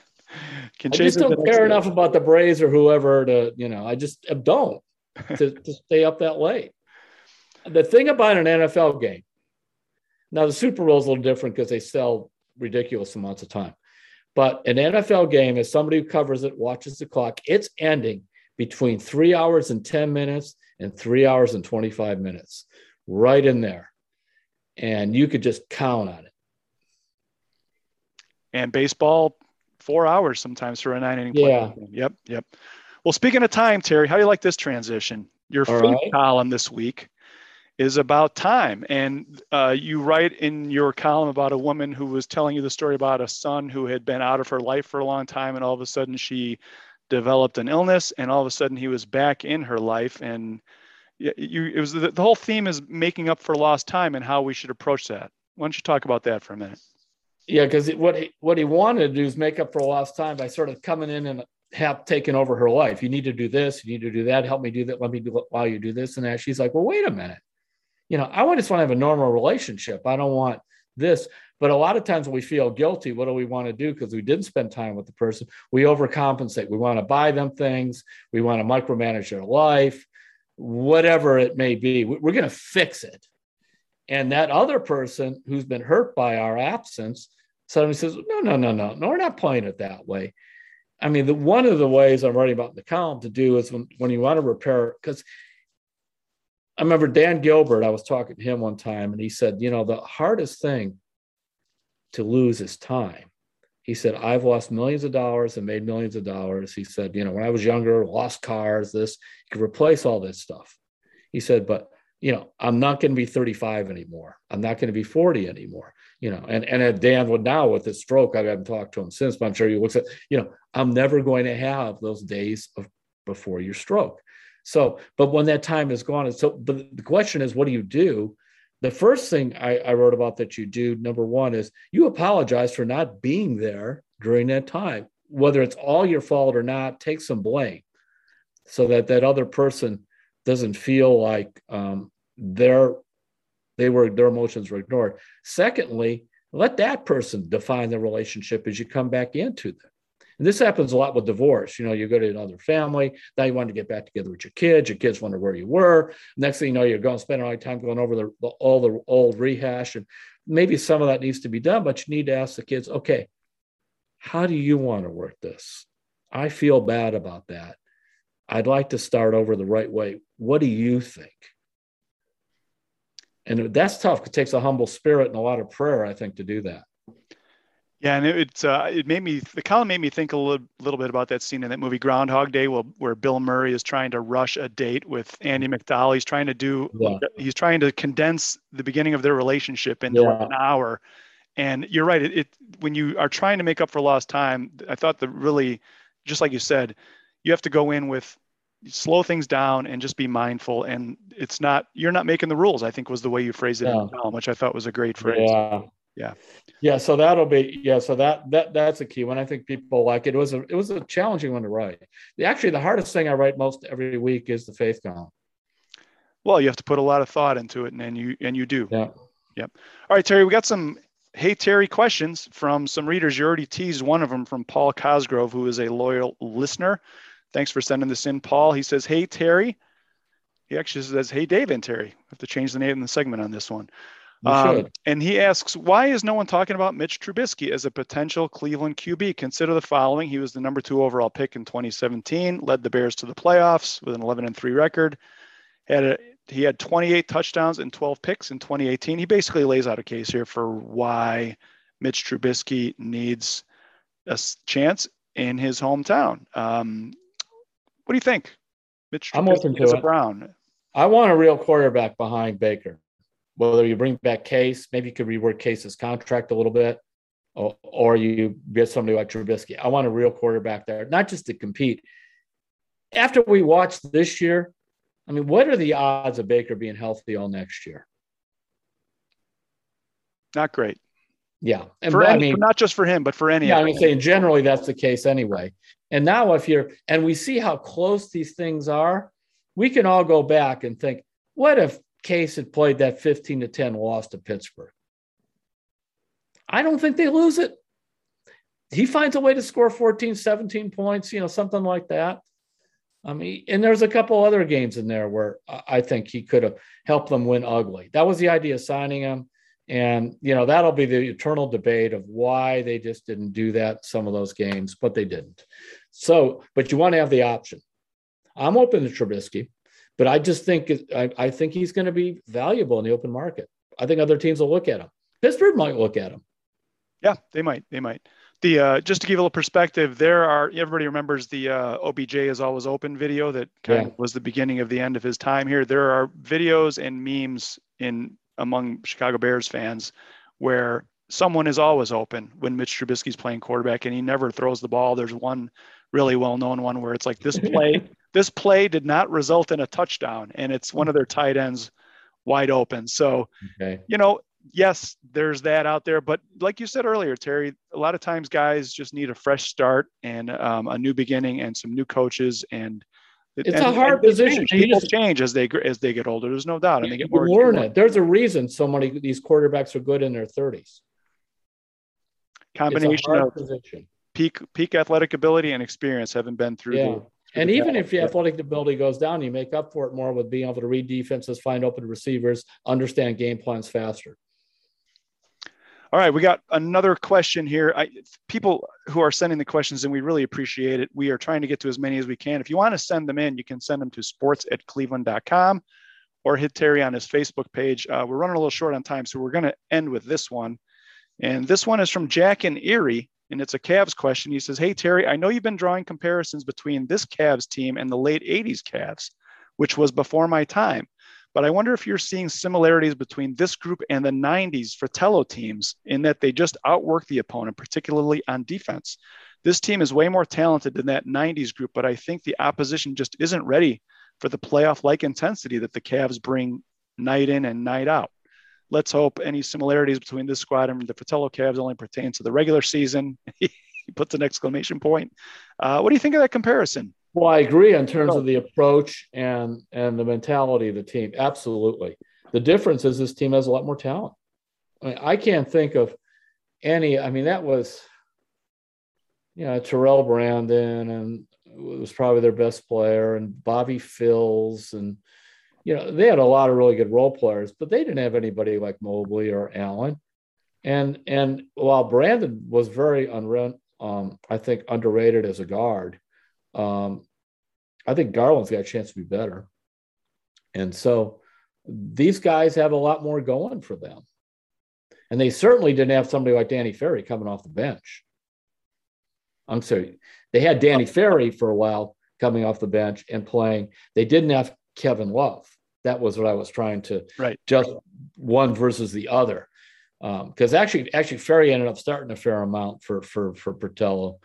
Can I just don't care enough about the Braves or whoever to, you know, I just don't to, to stay up that late. The thing about an NFL game, now the Super Bowl is a little different because they sell ridiculous amounts of time. But an NFL game, as somebody who covers it, watches the clock, it's ending between three hours and 10 minutes and three hours and 25 minutes, right in there. And you could just count on it. And baseball, four hours sometimes for a nine inning yeah. Yep. Yep. Well, speaking of time, Terry, how do you like this transition? Your All faith right. column this week is about time. And uh, you write in your column about a woman who was telling you the story about a son who had been out of her life for a long time, and all of a sudden she developed an illness, and all of a sudden he was back in her life. And you, it was the, the whole theme is making up for lost time and how we should approach that. Why don't you talk about that for a minute? Yeah, because what he, what he wanted to do is make up for lost time by sort of coming in and have taken over her life. You need to do this. You need to do that. Help me do that. Let me do while you do this and that. She's like, well, wait a minute you know, I just want to have a normal relationship. I don't want this. But a lot of times when we feel guilty, what do we want to do? Because we didn't spend time with the person, we overcompensate. We want to buy them things, we want to micromanage their life, whatever it may be. We're going to fix it. And that other person who's been hurt by our absence suddenly says, No, no, no, no, no, we're not playing it that way. I mean, the, one of the ways I'm writing about in the column to do is when, when you want to repair, because I remember Dan Gilbert, I was talking to him one time, and he said, You know, the hardest thing to lose is time. He said, I've lost millions of dollars and made millions of dollars. He said, You know, when I was younger, lost cars, this, you could replace all this stuff. He said, But, you know, I'm not going to be 35 anymore. I'm not going to be 40 anymore. You know, and, and Dan would now with his stroke, I haven't talked to him since, but I'm sure he looks at, you know, I'm never going to have those days of before your stroke. So, but when that time is gone, and so, but the question is, what do you do? The first thing I, I wrote about that you do, number one, is you apologize for not being there during that time, whether it's all your fault or not. Take some blame, so that that other person doesn't feel like um, their they were their emotions were ignored. Secondly, let that person define the relationship as you come back into them. And this happens a lot with divorce. You know, you go to another family, now you want to get back together with your kids. Your kids wonder where you were. Next thing you know, you're going to spend all your time going over the, the, all the old rehash. And maybe some of that needs to be done, but you need to ask the kids, okay, how do you want to work this? I feel bad about that. I'd like to start over the right way. What do you think? And that's tough. It takes a humble spirit and a lot of prayer, I think, to do that. Yeah, and it, it's uh, it made me the column made me think a little, little bit about that scene in that movie Groundhog Day, where, where Bill Murray is trying to rush a date with Andie MacDowell. He's trying to do yeah. he's trying to condense the beginning of their relationship into yeah. an hour. And you're right. It, it when you are trying to make up for lost time, I thought that really, just like you said, you have to go in with slow things down and just be mindful. And it's not you're not making the rules. I think was the way you phrased it yeah. in the column, which I thought was a great phrase. Yeah yeah. Yeah so that'll be yeah so that that that's a key one. I think people like it. it was a it was a challenging one to write. The, actually the hardest thing i write most every week is the faith column. Well you have to put a lot of thought into it and, and you and you do. Yeah. Yep. All right terry we got some hey terry questions from some readers. You already teased one of them from paul cosgrove who is a loyal listener. Thanks for sending this in paul. He says hey terry. He actually says hey dave and terry. I have to change the name in the segment on this one um, and he asks, why is no one talking about Mitch Trubisky as a potential Cleveland QB? Consider the following: he was the number two overall pick in 2017, led the Bears to the playoffs with an 11 and three record. Had a, he had 28 touchdowns and 12 picks in 2018. He basically lays out a case here for why Mitch Trubisky needs a chance in his hometown. Um, what do you think, Mitch? Trubisky I'm open to it. Brown. I want a real quarterback behind Baker whether you bring back Case, maybe you could rework Case's contract a little bit, or, or you get somebody like Trubisky. I want a real quarterback there, not just to compete. After we watched this year, I mean, what are the odds of Baker being healthy all next year? Not great. Yeah, and for I mean, not just for him, but for any. Yeah, I mean, saying generally that's the case anyway. And now, if you're, and we see how close these things are, we can all go back and think, what if Case had played that 15 to 10 loss to Pittsburgh. I don't think they lose it. He finds a way to score 14, 17 points, you know, something like that. I mean, and there's a couple other games in there where I think he could have helped them win ugly. That was the idea of signing him. And, you know, that'll be the eternal debate of why they just didn't do that some of those games, but they didn't. So, but you want to have the option. I'm open to Trubisky. But I just think I, I think he's going to be valuable in the open market. I think other teams will look at him. Pittsburgh might look at him. Yeah, they might. They might. The uh, just to give a little perspective, there are everybody remembers the uh, OBJ is always open video that kind yeah. of was the beginning of the end of his time here. There are videos and memes in among Chicago Bears fans where someone is always open when Mitch Trubisky's playing quarterback and he never throws the ball. There's one really well known one where it's like this play [LAUGHS] this play did not result in a touchdown, and it's one of their tight ends wide open. So, okay. you know, yes, there's that out there. But like you said earlier, Terry, a lot of times guys just need a fresh start and um, a new beginning and some new coaches. And it's and, a hard position. Change. People change as they as they get older. There's no doubt, and they get more. Learn it. There's a reason so many these quarterbacks are good in their 30s. Combination of position. peak peak athletic ability and experience haven't been through yeah. the and even if your athletic ability goes down, you make up for it more with being able to read defenses, find open receivers, understand game plans faster. All right, we got another question here. I, people who are sending the questions, and we really appreciate it. We are trying to get to as many as we can. If you want to send them in, you can send them to sports at cleveland.com or hit Terry on his Facebook page. Uh, we're running a little short on time, so we're going to end with this one. And this one is from Jack and Erie and it's a Cavs question. He says, Hey, Terry, I know you've been drawing comparisons between this Cavs team and the late 80s Cavs, which was before my time. But I wonder if you're seeing similarities between this group and the 90s Fratello teams in that they just outwork the opponent, particularly on defense. This team is way more talented than that 90s group, but I think the opposition just isn't ready for the playoff like intensity that the Cavs bring night in and night out. Let's hope any similarities between this squad and the Fratello Cavs only pertain to the regular season. [LAUGHS] he puts an exclamation point. Uh, what do you think of that comparison? Well, I agree in terms of the approach and and the mentality of the team. Absolutely. The difference is this team has a lot more talent. I mean, I can't think of any. I mean, that was you know, Terrell Brandon and was probably their best player, and Bobby Phills and you know, they had a lot of really good role players, but they didn't have anybody like Mobley or Allen. And and while Brandon was very unrent, um, I think underrated as a guard, um, I think Garland's got a chance to be better. And so these guys have a lot more going for them. And they certainly didn't have somebody like Danny Ferry coming off the bench. I'm sorry, they had Danny Ferry for a while coming off the bench and playing. They didn't have Kevin Love. That was what I was trying to right. just one versus the other. Because um, actually, actually, Ferry ended up starting a fair amount for for for Fratello,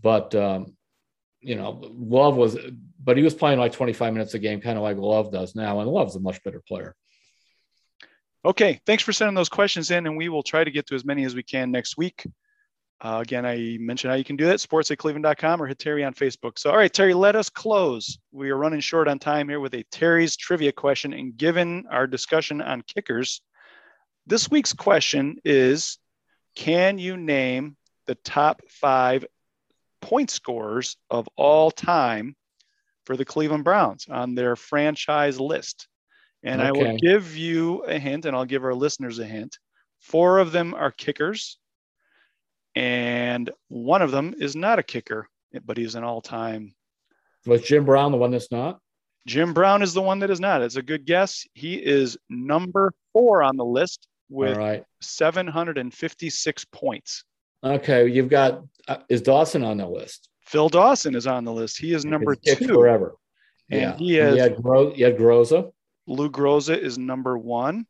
but um, you know, Love was, but he was playing like 25 minutes a game, kind of like Love does now, and Love's a much better player. Okay, thanks for sending those questions in, and we will try to get to as many as we can next week. Uh, again, I mentioned how you can do that, sports at cleveland.com or hit Terry on Facebook. So, all right, Terry, let us close. We are running short on time here with a Terry's trivia question. And given our discussion on kickers, this week's question is Can you name the top five point scorers of all time for the Cleveland Browns on their franchise list? And okay. I will give you a hint, and I'll give our listeners a hint. Four of them are kickers and one of them is not a kicker, but he's an all-time. Was Jim Brown the one that's not? Jim Brown is the one that is not. It's a good guess. He is number four on the list with right. 756 points. Okay, you've got uh, is Dawson on the list? Phil Dawson is on the list. He is number two forever. And yeah. he has. You had, Gro- you had Groza. Lou Groza is number one.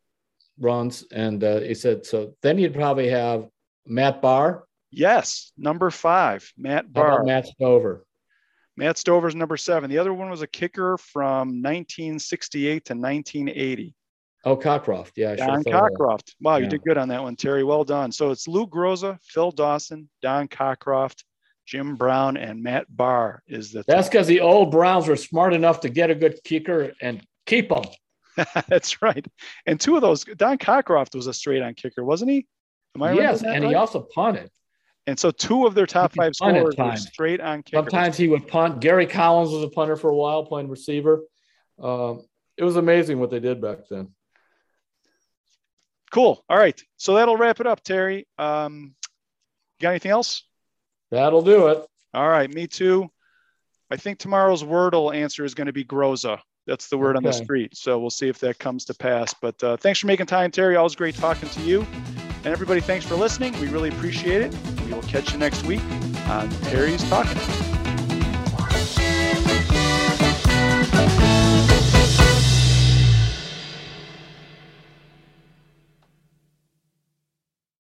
Runs and uh, he said so. Then you'd probably have Matt Bahr. Yes, number five, Matt Bahr. Matt Stover. Matt Stover's number seven. The other one was a kicker from 1968 to 1980. Oh, Cockroft. Yeah. Don sure Cockroft. Wow, yeah. you did good on that one, Terry. Well done. So it's Lou Groza, Phil Dawson, Don Cockroft, Jim Brown, and Matt Bahr is the. That's because the old Browns were smart enough to get a good kicker and keep them. [LAUGHS] That's right. And two of those, Don Cockroft was a straight on kicker, wasn't he? Am I right? yes, and right? he also punted. And so two of their top five scorers were straight on kickers. Sometimes he would punt. Gary Collins was a punter for a while, playing receiver. Um, it was amazing what they did back then. Cool. All right. So that'll wrap it up, Terry. Um, got anything else? That'll do it. All right. Me too. I think tomorrow's Wordle answer is going to be Groza. That's the word okay. on the street. So we'll see if that comes to pass. But uh, thanks for making time, Terry. Always great talking to you. And everybody, thanks for listening. We really appreciate it. We will catch you next week on Terry's Talking.